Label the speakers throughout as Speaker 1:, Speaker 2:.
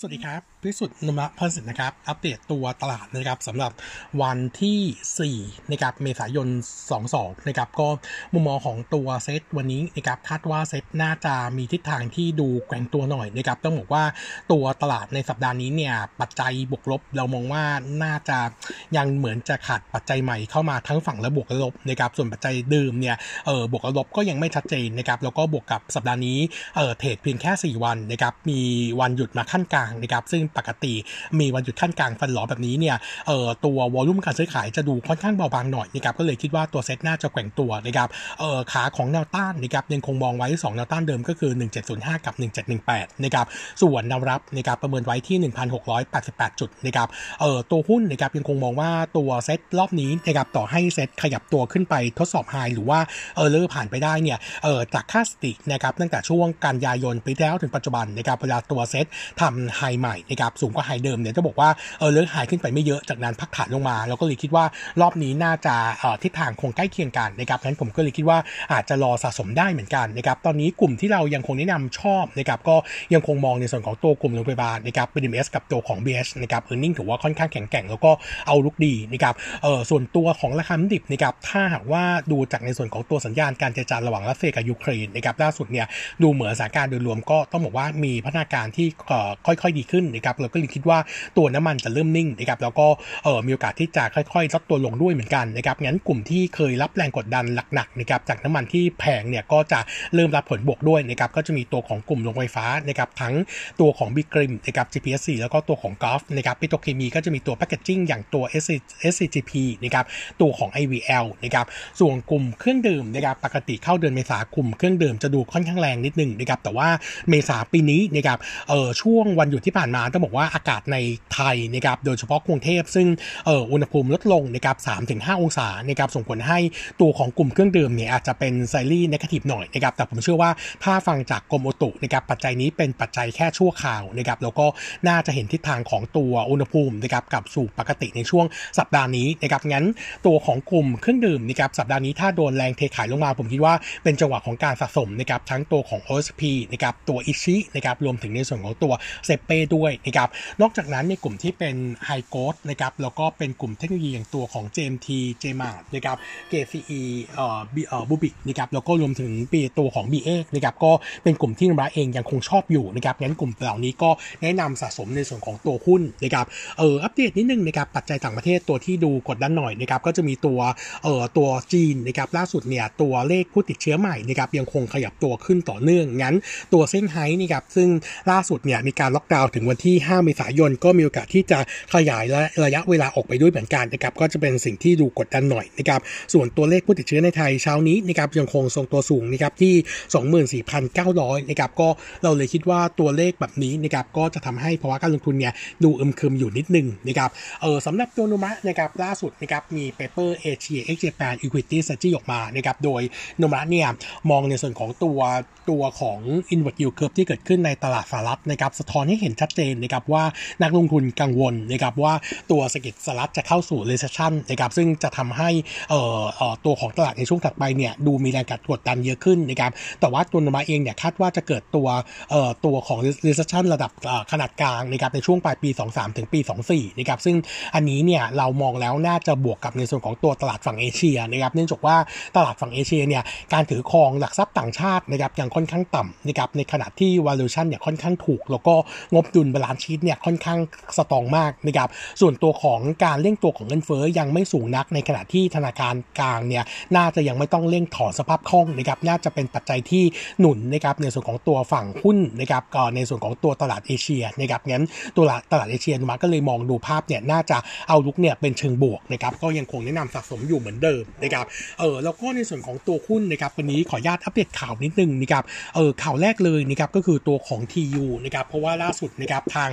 Speaker 1: สวัสดีครับ พิสุทธิ์นมะพันสิทธิ์นะครับ อัปเดตตัวตลาดนะครับสำหรับวันที่ 4 นะครับ เมษายน 22 นะครับ ก็มุมมองของตัวเซตวันนี้นะครับ คาดว่าเซตน่าจะมีทิศทางที่ดูแกว่งตัวหน่อยนะครับ ต้องบอกว่าตัวตลาดในสัปดาห์นี้เนี่ย ปัจจัยบวกลบ เรามองว่าน่าจะยังเหมือนจะขาดปัจจัยใหม่เข้ามาทั้งฝั่งและบวกและลบนะครับ ส่วนปัจจัยเดิมเนี่ย เออบวกและลบก็ยังไม่ชัดเจนนะครับ แล้วก็บวกกับสัปดาห์นี้ เออ trade เพียงแค่ 4 วันนะครับ มีวันหยุดมาคั่นกลางนะครับซึ่งปกติมีวันหยุดคั่นกลางฟันหลอแบบนี้เนี่ยเอ่อตัว volume การซื้อขายจะดูค่อนข้างเบาบางหน่อยนะครับก็เลยคิดว่าตัวเซ็ตน่าจะแกว่งตัวนะครับเอ่อขาของแนวต้านนะครับยังคงมองไว้ 2 แนวต้านเดิมก็คือ 1705 กับ 1718นะครับส่วนแนวรับนะครับประเมินไว้ที่ 1688 จุดนะครับเอ่อตัวหุ้นนะครับยังคงมองว่าตัวเซ็ตรอบนี้นะครับต่อให้เซ็ตขยับตัวขึ้นไปทดสอบ high หรือว่าเออเลิกผ่านไปได้เนี่ยเออจากค่าสตินะครับตั้งแต่ช่วงกันยายนปีแล้วถึงปัจจุบันนะครับเวลาตัวเซ็ตทำไฮไฮใหม่นะครับสูงกว่าไฮเดิมเนี่ยจะบอกว่าเออเลิกไฮขึ้นไปไม่เยอะจากนั้นพักฐานลงมา เราก็เลยคิดว่ารอบนี้น่าจะเอ่อทิศทางคงใกล้เคียงกันนะครับงั้นผมก็เลยคิดว่าอาจจะรอสะสมได้เหมือนกันนะครับตอนนี้กลุ่มที่เรายังคงแนะนำชอบนะครับก็ยังคงมองในส่วนของตัวกลุ่มโรงพยาบาลนะครับ BDMs กับตัวของ BH นะครับ earning ถือว่าค่อนข้างแข็งแกร่งแล้วก็เอาลุกดีนะครับเออส่วนตัวของราคาดิบนะครับถ้าหากว่าดูจากในส่วนของตัวสัญญาณการเจรจาระหว่างรัสเซียกับยูเครนนะครับล่าสุดเนี่ยดูเหมือนสถานการณ์โดยรวมก็ต้องบอกว่ามีพัฒนาการที่ค่อยๆดีขึ้นนะครับเราก็เลยคิดว่าตัวน้ำมันจะเริ่มนิ่งนะครับแล้วก็เออมีโอกาสที่จะค่อยๆลดตัวลงด้วยเหมือนกันนะครับงั้นกลุ่มที่เคยรับแรงกดดันหนักๆนะครับจากน้ำมันที่แพงเนี่ยก็จะเริ่มรับผลบวกด้วยนะครับก็จะมีตัวของกลุ่มโรงไฟฟ้านะครับทั้งตัวของบิกริมนะครับ GPSC แล้วก็ตัวของกอล์ฟนะครับปิโตรเคมีก็จะมีตัวแพคเกจจิ้งอย่างตัว SCGP นะครับตัวของ IVL นะครับส่วนกลุ่มเครื่องดื่มนะครับปกติเข้าเดือนเมษากลุ่มเครื่องดื่มจะดูค่อนข้างแรงนิดนึงนะครับแต่ว่าเมษาปีนี้นะครับเออช่วงวันหยุดที่ผ่านมาต้องบอกว่าอากาศในไทยนะครับโดยเฉพาะกรุงเทพซึ่งเอออุณหภูมิลดลงนะครับ3-5องศานะครับส่งผลให้ตัวของกลุ่มเครื่องดื่มเนี่ยอาจจะเป็นไซรี่นกาทีฟหน่อยนะครับแต่ผมเชื่อว่าถ้าฟังจากกรมอุตุนะครับปัจจัยนี้เป็นปัจจัยแค่ชั่วคราวนะครับแล้วก็น่าจะเห็นทิศทางของตัวอุณหภูมินะครับกลับสู่ปกติในช่วงสัปดาห์นี้นะครับงั้นตัวของกลุ่มเครื่องดื่มนะครับสัปดาห์นี้ถ้าโดนแรงเทขายลงมา ผมคิดว่าเป็นจังหวะของการสะสมนะครับทั้งตัวของ OSP นะครับตัวอิชินะครับรวมถึงในส่วนของตัวเซเป้ด้วยนะครับนอกจากนั้นในกลุ่มที่เป็นไฮโกดนะครับแล้วก็เป็นกลุ่มเทคโนโลยีอย่างตัวของ JMT JMart นะครับ KCE เอ่อเอ่อบูบิกนะครับแล้วก็รวมถึงปีตัวของ BA นะครับก็เป็นกลุ่มที่นราเองยังคงชอบอยู่นะครับงั้นกลุ่มเหล่านี้ก็แนะนำสะสมในส่วนของตัวหุ้นนะครับเอออัปเดตนิดนึงนะครับปัจจัยต่างประเทศตัวที่ดูกดดันหน่อยนะครับก็จะมีตัวเอ่อตัวจีนนะครับล่าสุดเนี่ยตัวเลขผู้ติดเชื้อใหม่นะครับยังคงขยับตัวขึ้นต่อเนื่องงั้นตัวเซี่ยงไฮ้นะครับซึ่งล่าสุดเนี่ยมีการล็อกดาวถึงวันที่ 5 เมษายน ก็มีโอกาสที่จะขยายและระยะเวลาออกไปด้วยเหมือนกันนะครับก็จะเป็นสิ่งที่ดูกดดันหน่อยนะครับส่วนตัวเลขผู้ติดเชื้อในไทยเช้านี้นะครับยังคงทรงตัวสูงนะครับที่ 24,900นะครับก็เราเลยคิดว่าตัวเลขแบบนี้นะครับก็จะทำให้ภาวะการลงทุนเนี่ยดูอึมครึมอยู่นิดนึงนะครับเออสำหรับตัวโนมูระนะครับล่าสุดนะครับมี paper Asia ex Japan equity strategy ออกมานะครับโดยโนมูระเนี่ยมองในส่วนของตัวตัวของ inverted yield curve ที่เกิดขึ้นในตลาดสหรัฐนะครับสะท้อนให้เห็นชัดเจนนะครับว่านักลงทุนกังวลนะครับว่าตัวเศรษฐกิจสหรัฐจะเข้าสู่ recession นะครับซึ่งจะทำให้เอ่อตัวของตลาดในช่วงถัดไปเนี่ยดูมีแรงกดดันเยอะขึ้นนะครับแต่ว่าตัวนมะเองเนี่ยคาดว่าจะเกิดตัวเอ่อตัวของ recession ระดับขนาดกลางนะครับในช่วงปลายปี 23 ถึงปี 24นะครับซึ่งอันนี้เนี่ยเรามองแล้วน่าจะบวกกับในส่วนของตัวตลาดฝั่งเอเชียนะครับเนื่องจากว่าตลาดฝั่งเอเชียเนี่ยการถือครองหลักทรัพย์ต่างชาตินะครับยังค่อนข้างต่ำนะครับในขณะที่ valuation เนี่ยค่อนข้างถูก แล้วก็งบดุล balance sheet เนี่ยค่อนข้าง strong มากนะครับส่วนตัวของการเร่งตัวของเงินเฟ้อยังไม่สูงนักในขณะที่ธนาคารกลางเนี่ยน่าจะยังไม่ต้องเร่งถอนสภาพคล่องนะครับน่าจะเป็นปัจจัยที่หนุนนะครับในส่วนของตัวฝั่งหุ้นนะครับก็ในส่วนของตัวตลาดเอเชียนะครับงั้นตัวตลาดเอเชียเราก็เลยมองดูภาพเนี่ยน่าจะ outlook เนี่ยเป็นเชิงบวกนะครับก็ยังคงแนะนำสะสมอยู่เหมือนเดิมนะครับเออแล้วก็ในส่วนของตัวหุ้นนะครับวันนี้ขออนุญาตอัปเดตข่าวนิดนึงนะครับเออข่าวแรกเลยนะครับก็คือตัวของ TU นะครับเพราะว่าล่าสุดนะครับทาง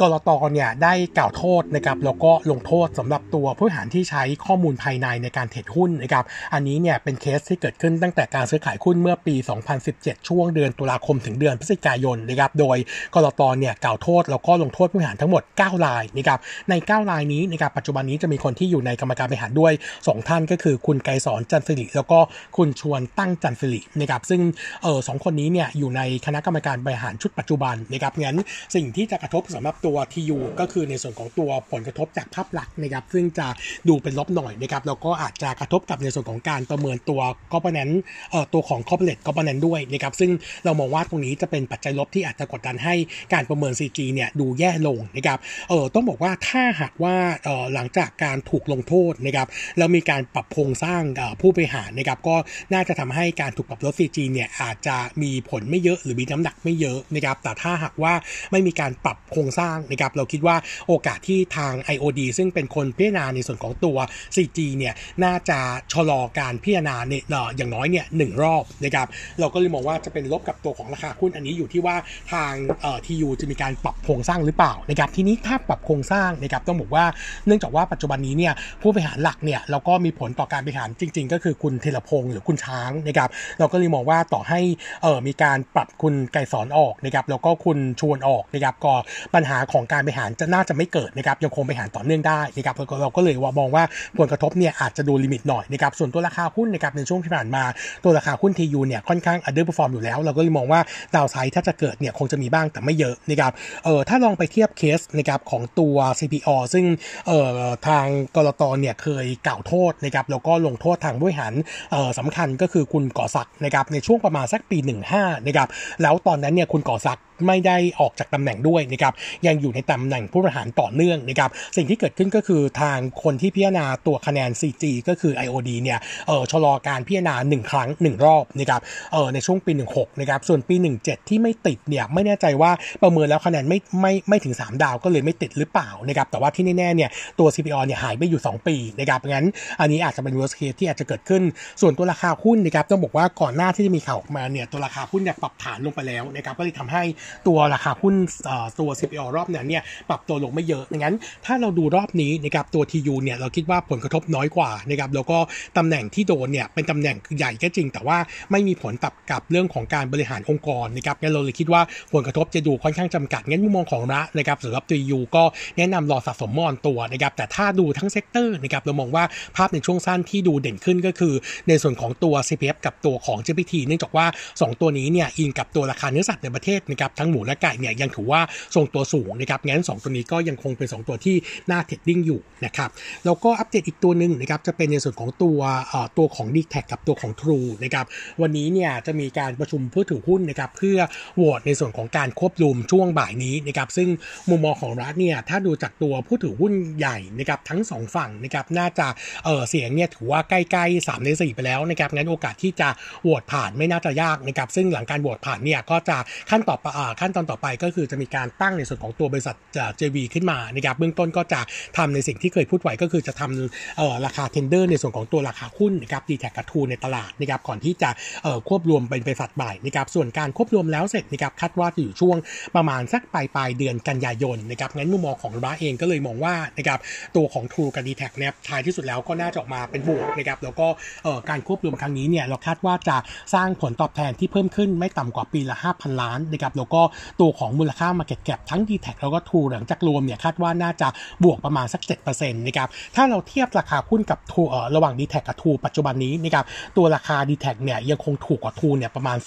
Speaker 1: กรตเนี่ยได้กล่าวโทษนะครับแล้วก็ลงโทษสำหรับตัวผู้หารที่ใช้ข้อมูลภายในในการเทรดหุ้นนะครับอันนี้เนี่ยเป็นเคสที่เกิดขึ้นตั้งแต่การซื้อขายหุ้นเมื่อปี 2017 ช่วงเดือนตุลาคมถึงเดือนพฤศจิกายนนะครับโดยกรตเนี่ยกล่าวโทษแล้วก็ลงโทษผู้หารทั้งหมด 9 รายนะครับใน 9 รายนี้นะครับปัจจุบันนี้จะมีคนที่อยู่ในกรรมการบริหารด้วย 2 ท่านก็คือคุณไกรสอนจันทร์สิริแล้วก็คุณชวนตั้งจันทร์สิรินะครับซึ่งเออสองคนนี้เนี่ยอยู่ในคณะกรรมการบริหารชุดปัจจุบันนะครับงั้นสิ่งที่จะกระทบสำหรับตัวทียูก็คือในส่วนของตัวผลกระทบจากภาพลักษณ์นะครับซึ่งจะดูเป็นลบหน่อยนะครับแล้วก็อาจจะกระทบกับในส่วนของการประเมินตัวกอ v แนนต์เอ่อตัวของ corporate governance ด้วยนะครับซึ่งเรามองว่าตรงนี้จะเป็นปัจจัยลบที่อาจจะกดดันให้การประเมิน CG เนี่ยดูแย่ลงนะครับเออต้องบอกว่าถ้าหากว่าเออหลังจากการถูกลงโทษนะครับแล้วมีการปรับโครงสร้างผู้บริหารนะครับก็น่าจะทำให้การถูกปรับลด CG เนี่ยอาจจะมีผลไม่เยอะหรือมีน้ำหนักไม่เยอะนะครับแต่ถ้าหากว่าไม่มีการปรับโครงสร้างนะครับเราคิดว่าโอกาสที่ทาง IOD ซึ่งเป็นคนพิจารณาในส่วนของตัว CG เนี่ยน่าจะชะลอการพิจารณาเนี่ยอย่างน้อยเนี่ยหนึ่งรอบนะครับเราก็เลยมองว่าจะเป็นลบกับตัวของราคาหุ้นอันนี้อยู่ที่ว่าทางเอ่อทียูจะมีการปรับโครงสร้างหรือเปล่านะครับทีนี้ถ้าปรับโครงสร้างนะครับต้องบอกว่าเนื่องจากว่าปัจจุบันนี้เนี่ยผู้บริหารหลักเนี่ยเราก็มีผลต่อการบริหารจริง ๆ ก็คือคุณเทลพงศ์หรือคุณช้างนะครับเราก็เลยมองว่าต่อให้มีการปรับคุณไกรสอนออกนะครับแล้วก็คุณชวนออกนะครับก็ปัญหาของการบริหารจะน่าจะไม่เกิดนะครับยังคงบริหารต่อเนื่องได้นะครับเราก็เลยว่ามองว่าผลกระทบเนี่ยอาจจะดูลิมิตหน่อยนะครับส่วนตัวราคาหุ้นนะครับในช่วงที่ผ่านมาตัวราคาหุ้นทียูเนี่ยค่อนข้าง underperform อยู่แล้วเราก็เลยมองว่า downside ถ้าจะเกิดเนี่ยคงจะมีบ้างแต่ไม่เยอะนะครับเออถ้าลองไปเทียบเคสนะครับของตัว CPALL ซึ่งเอ่อทางก.ล.ต.เนี่ยเคยกล่าวโทษนะครับแล้วก็ลงโทษทางบริหารเอ่อสำคัญก็คือคุณก่อศักดิ์นะครับในช่วงประมาณสักปี 15นะครับแล้วตอนนั้นเนี่ยคุณก่อศักดิ์ ไม่ได้ออกจากตำแหน่งด้วยนะครับยังอยู่ในตำแหน่งผู้บริหารต่อเนื่องนะครับสิ่งที่เกิดขึ้นก็คือทางคนที่พิจารณาตัวคะแนน CG ก็คือ IOD เนี่ยเออชะลอการพิจารณา 1 ครั้ง 1 รอบนะครับเออในช่วงปี 16นะครับส่วนปี 17 ที่ไม่ติดเนี่ยไม่แน่ใจว่าประเมินแล้วคะแนนไม่ไม่ไม่ถึง 3 ดาวก็เลยไม่ติดหรือเปล่านะครับแต่ว่าที่แน่ๆเนี่ยตัว CPO เนี่ยหายไปอยู่ 2 ปีนะครับงั้นอันนี้อาจจะเป็น worst case ที่อาจจะเกิดขึ้น ส่วนตัวราคาหุ้นนะครับต้องบอกว่าก่อนหน้าที่จะมีข่าวออกมาเนี่ยตัวราคาหุ้นเนี่ยปรับฐานลงไปแล้วนะครับก็เลยทำให้ตัวราคาหุ้นตัว CPO รอบนั้นเนี่ยปรับตัวลงไม่เยอะงั้น ถ้าเราดูรอบนี้นะครับตัว TU เนี่ยเราคิดว่าผลกระทบน้อยกว่านะครับแล้วก็ตำแหน่งที่โดนเนี่ยเป็นตำแหน่งใหญ่ก็จริง แต่ว่าไม่มีผลกระทบกับเรื่องของการบริหารองค์กรนะครับงั้นเราเลยคิดว่าผลกระทบจะดูค่อนข้างจำกัดงั้นมุมมองของเรานะครับสำหรับ TU ก็แนะนำรอสะสมอ่อนตัวนะครับแต่ถ้าดูทั้ง sector นะครับเรามองว่าภาพในช่วงสั้นที่ดูเด่นขึ้นก็คือ ในส่วนของตัว CPF กับตัวของ GFPT เนื่องจากว่า 2 ตัวนี้เนี่ยอิงกับตัวราคาเนื้อสัตว์ในประเทศนะครับทั้งหมูและไก่เนี่ยยังถือว่าทรงตัวสูงนะครับงั้น 2 ตัวนี้ก็ยังคงเป็น 2 ตัวที่น่าเทรดดิ้งอยู่นะครับแล้วก็อัปเดตอีกตัวหนึ่งนะครับจะเป็นในส่วนของตัวตัวของ d t แทกับตัวของ True นะครับวันนี้เนี่ยจะมีการประชุมผู้ถือหุ้นนะครับเพื่อโหวตในส่วนของการควบรวมช่วงบ่ายนี้นะครับซึ่งมุมมองของรัฐเนี่ยถ้าดูจากตัวผู้ถือหุ้นใหญ่นะครับทั้ง 2 ฝั่งนะครับน่าจะเออเสียงเนี่ยถือว่าใกล้ๆ3ใน4ไปแล้วนะครับงั้นโอกาสที่จะโหวตผ่านไม่น่าจะยากนะครับซึ่งหลังการโหวตผ่านเนี่ยก็จะขั้นต่อไปขั้นตอนต่อไปก็คือจะมีการตั้งในส่วนของตัวบริษัทจาก JV ขึ้นมานะครับเบื้องต้นก็จะทำในสิ่งที่เคยพูดไว้ก็คือจะทำราคา tender ในส่วนของตัวราคาหุ้นนะครับ DTAC กับ TRUE ในตลาดนะครับก่อนที่จะควบรวมเป็นบริษัทใหม่นะครับส่วนการควบรวมแล้วเสร็จนะครับคาดว่าจะอยู่ช่วงประมาณสักปลายปลายเดือนกันยายนนะครับงั้นมุมมองของเราเองก็เลยมองว่านะครับตัวของ TRUE กับ DTAC เนี่ยท้ายที่สุดแล้วก็น่าจะออกมาเป็นบวกนะครับแล้วก็การควบรวมครั้งนี้เนี่ยเราคาดว่าจะสร้างผลตอบแทนที่เพิ่มขึ้นไม่ต่ำกว่าปีละ 5,000 ล้านนะครับแล้วก็ตัวของมูลค่า Market Cap ทั้ง d t แทแล้วก็ทูหลังจากรวมเนี่ยคาดว่าน่าจะบวกประมาณสัก7%นะครับถ้าเราเทียบราคาหุ้นกับ TRUE เอ่อระหว่าง d t แทกับทูปัจจุบันนี้นะครับตัวราคา d t แทเนี่ยยังคงถูกกว่า TRUE เนี่ยประมาณ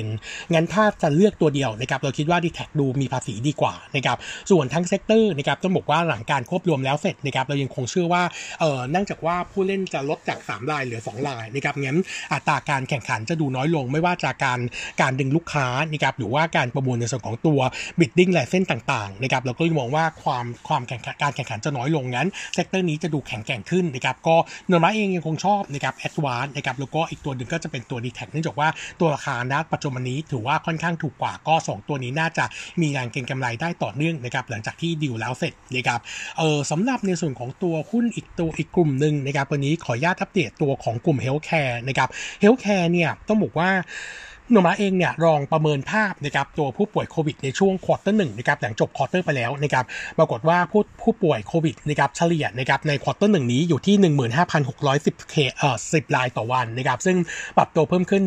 Speaker 1: 4%งั้นถ้าจะเลือกตัวเดียวนะครับเราคิดว่า d t แทดูมีภาษีดีกว่านะครับส่วนทั้ง sector นะครับต้องบอกว่าหลังการควบรวมแล้วเสร็จนะครับเรายังคงเชื่อว่าเอ่อเนื่องจากว่าผู้เล่นจะลดจาก 3 รายเหลือ 2 รายนะครับงั้นอัตราการแข่งขันจะดูน้อยลง ไม่ว่าจากการการดึงลูกค้านะครับหรือว่าการประมูลในส่วนของตัว bidding license ต่างๆนะครับเราก็มองว่าความความแข่งการแข่งขันจะน้อยลงงั้น sector นี้จะดูแข็งแกร่งขึ้นนะครับก็โนมูระเองยังคงชอบนะครับ ADVANC นะครับแล้วก็อีกตัวหนึ่งก็จะเป็นตัว DTAC เนื่องจากว่าตัวราคาณปัจจุบันนี้ถือว่าค่อนข้างถูกกว่าก็ 2 ตัวนี้น่าจะมีการเก็งกำไรได้ต่อเนื่องนะครับหลังจากที่ดีลแล้วเสร็จนะครับเออสำหรับในส่วนของตัวหุ้นอีกตัวอีกกลุ่มหนึ่งนะครับวันนี้ขออนุญาตอัปเดตตัวของกลุ่ม healthcare นะครับhealthcare เนี่ยต้องบอกว่า โนมูระเองเนี่ยลองประเมินภาพนะครับตัวผู้ป่วยโควิดในช่วง quarter หนึ่งนะครับหลังจบ quarter ไปแล้วนะครับปรากฏว่าผู้ผู้ป่วยโควิดนะครับเฉลี่ยนะครับใน quarter หนึ่งนี้อยู่ที่ 15,610เคเอ่อ10รายต่อวันนะครับซึ่งปรับตัวเพิ่มขึ้น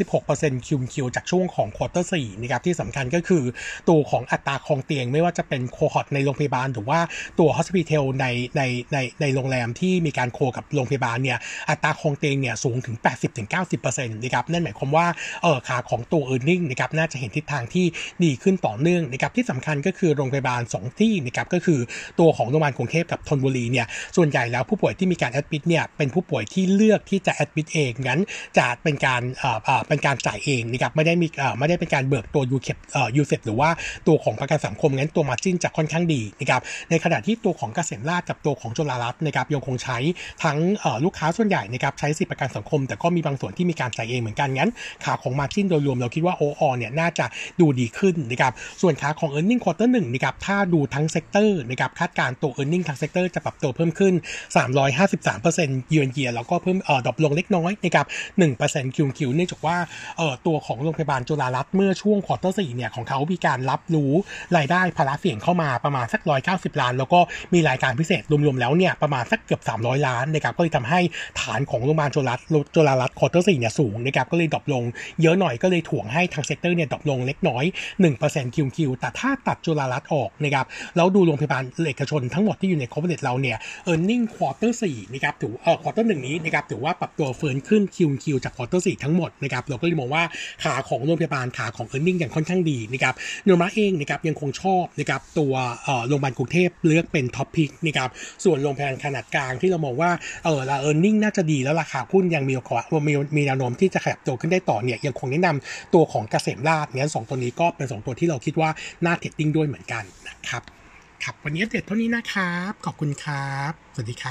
Speaker 1: 136% QoQ จากช่วงของ quarter สี่นะครับที่สำคัญก็คือตัวของอัตราครองเตียงไม่ว่าจะเป็น cohort ในโรงพยาบาล หรือว่าตัว hospitel ในในในในโรงแรมที่มีการโคกับโรงพยาบาลเนี่ยอัตราครองเตียงเนี่ยสูงถึง 80-90%นะครับนั่นหมายความว่าเขาของตัว e a r n i n g นะครับน่าจะเห็นทิศทางที่ดีขึ้นต่อเนื่องนะครับที่สำคัญก็คือโรงพยาบาล 2 ที่นะครับก็คือตัวของโรงพยาบาลกรุงเทพกับธนบุรีเนี่ยส่วนใหญ่แล้วผู้ป่วยที่มีการแอดมิดเนี่ยเป็นผู้ป่วยที่เลือกที่จะแอดมิดเองงั้นจะเป็นการเอ่อเป็นการจ่ายเองนะครับไม่ได้มีเอ่อไม่ได้เป็นการเบิกตัวยูเคเอ่อยูเซหรือว่าตัวของประกันสังคมงั้นตัว margin จะค่อนข้างดีนะครับในขณะที่ตัวของเกษมราชกับตัวของจุฬารัตน์นะครับยังคงใช้ทั้งเอ่อลูกค้าส่วนใหญ่นะครับใช้สิทธิประกันสังคม แต่ก็มีบางส่วนที่มีการจ่ายเองเหมือนกันงั้นขาของ margin โดยรวมเราคิดว่าโออเนี่ยน่าจะดูดีขึ้นนะครับส่วนขาของ e a r n i n g quarter หนึ่งนะครับถ้าดูทั้ง sector นะครับคาดการตัว e a r n i n g ทั้ง sector จะปรับตัวเพิ่มขึ้น 353%เยือนเยียแล้วก็เพิ่มเอ่อ drop ลงเล็กน้อยนะครับ1% QoQ เนื่องจากว่าเอ่อตัวของโรงพยาบาลจุฬารัตน์เมื่อช่วง quarter สี่เนี่ยของเขามีการรับรู้รายได้ภาระเสี่ยงเข้ามาประมาณสัก 190 ล้าน แล้วก็มีรายการพิเศษรวมๆแล้วเนี่ยประมาณสักเกือบ 300 ล้านนะครับก็เลยทำให้ฐานของโรงพยาบาลจุฬารัตน์จุฬารัตน์ quarter สี่เนี่ยสูงนะครับก็เลย drop ลงเยอะอะหน่อยก็เลยถ่วงให้ทาง sector เนี่ย drop ลงเล็กน้อย1% QoQ แต่ถ้าตัดจุฬารัตน์ออกนะครับแล้วดูโรงพยาบาลเอกชนทั้งหมดที่อยู่ใน coverage เราเนี่ย e a r n i n g quarter 4นะครับถือเอ่อ quarter หนึ่งนี้นะครับถือว่าปรับตัวเพิ่มขึ้น QoQ จาก quarter 4ทั้งหมดนะครับเราก็เลยมองว่าขาของโรงพยาบาลขาของ e a r n i n g อย่างค่อนข้างดีนะครับโนมูระเองนะครับยังคงชอบนะครับตัวเอ่อโรงพยาบาลกรุงเทพเลือกเป็น top pick นะครับส่วนโรงพยาบาลขนาดกลางที่เรามองว่าเออละ e a r n i n g น่าจะดีแล้วราคาหุ้นยังมีโอกาสมีมีแนวโน้มที่จะขยับตัวขึ้นได้ต่อเนี่ยยังคงแนะนำตัวของเกษมราชเนี้ยสองตัวนี้ก็เป็นสองตัวที่เราคิดว่าน่า trading ด้วยเหมือนกันนะครับครับวันนี้อัปเดตเท่านี้นะครับ ขอบคุณครับ สวัสดีครับ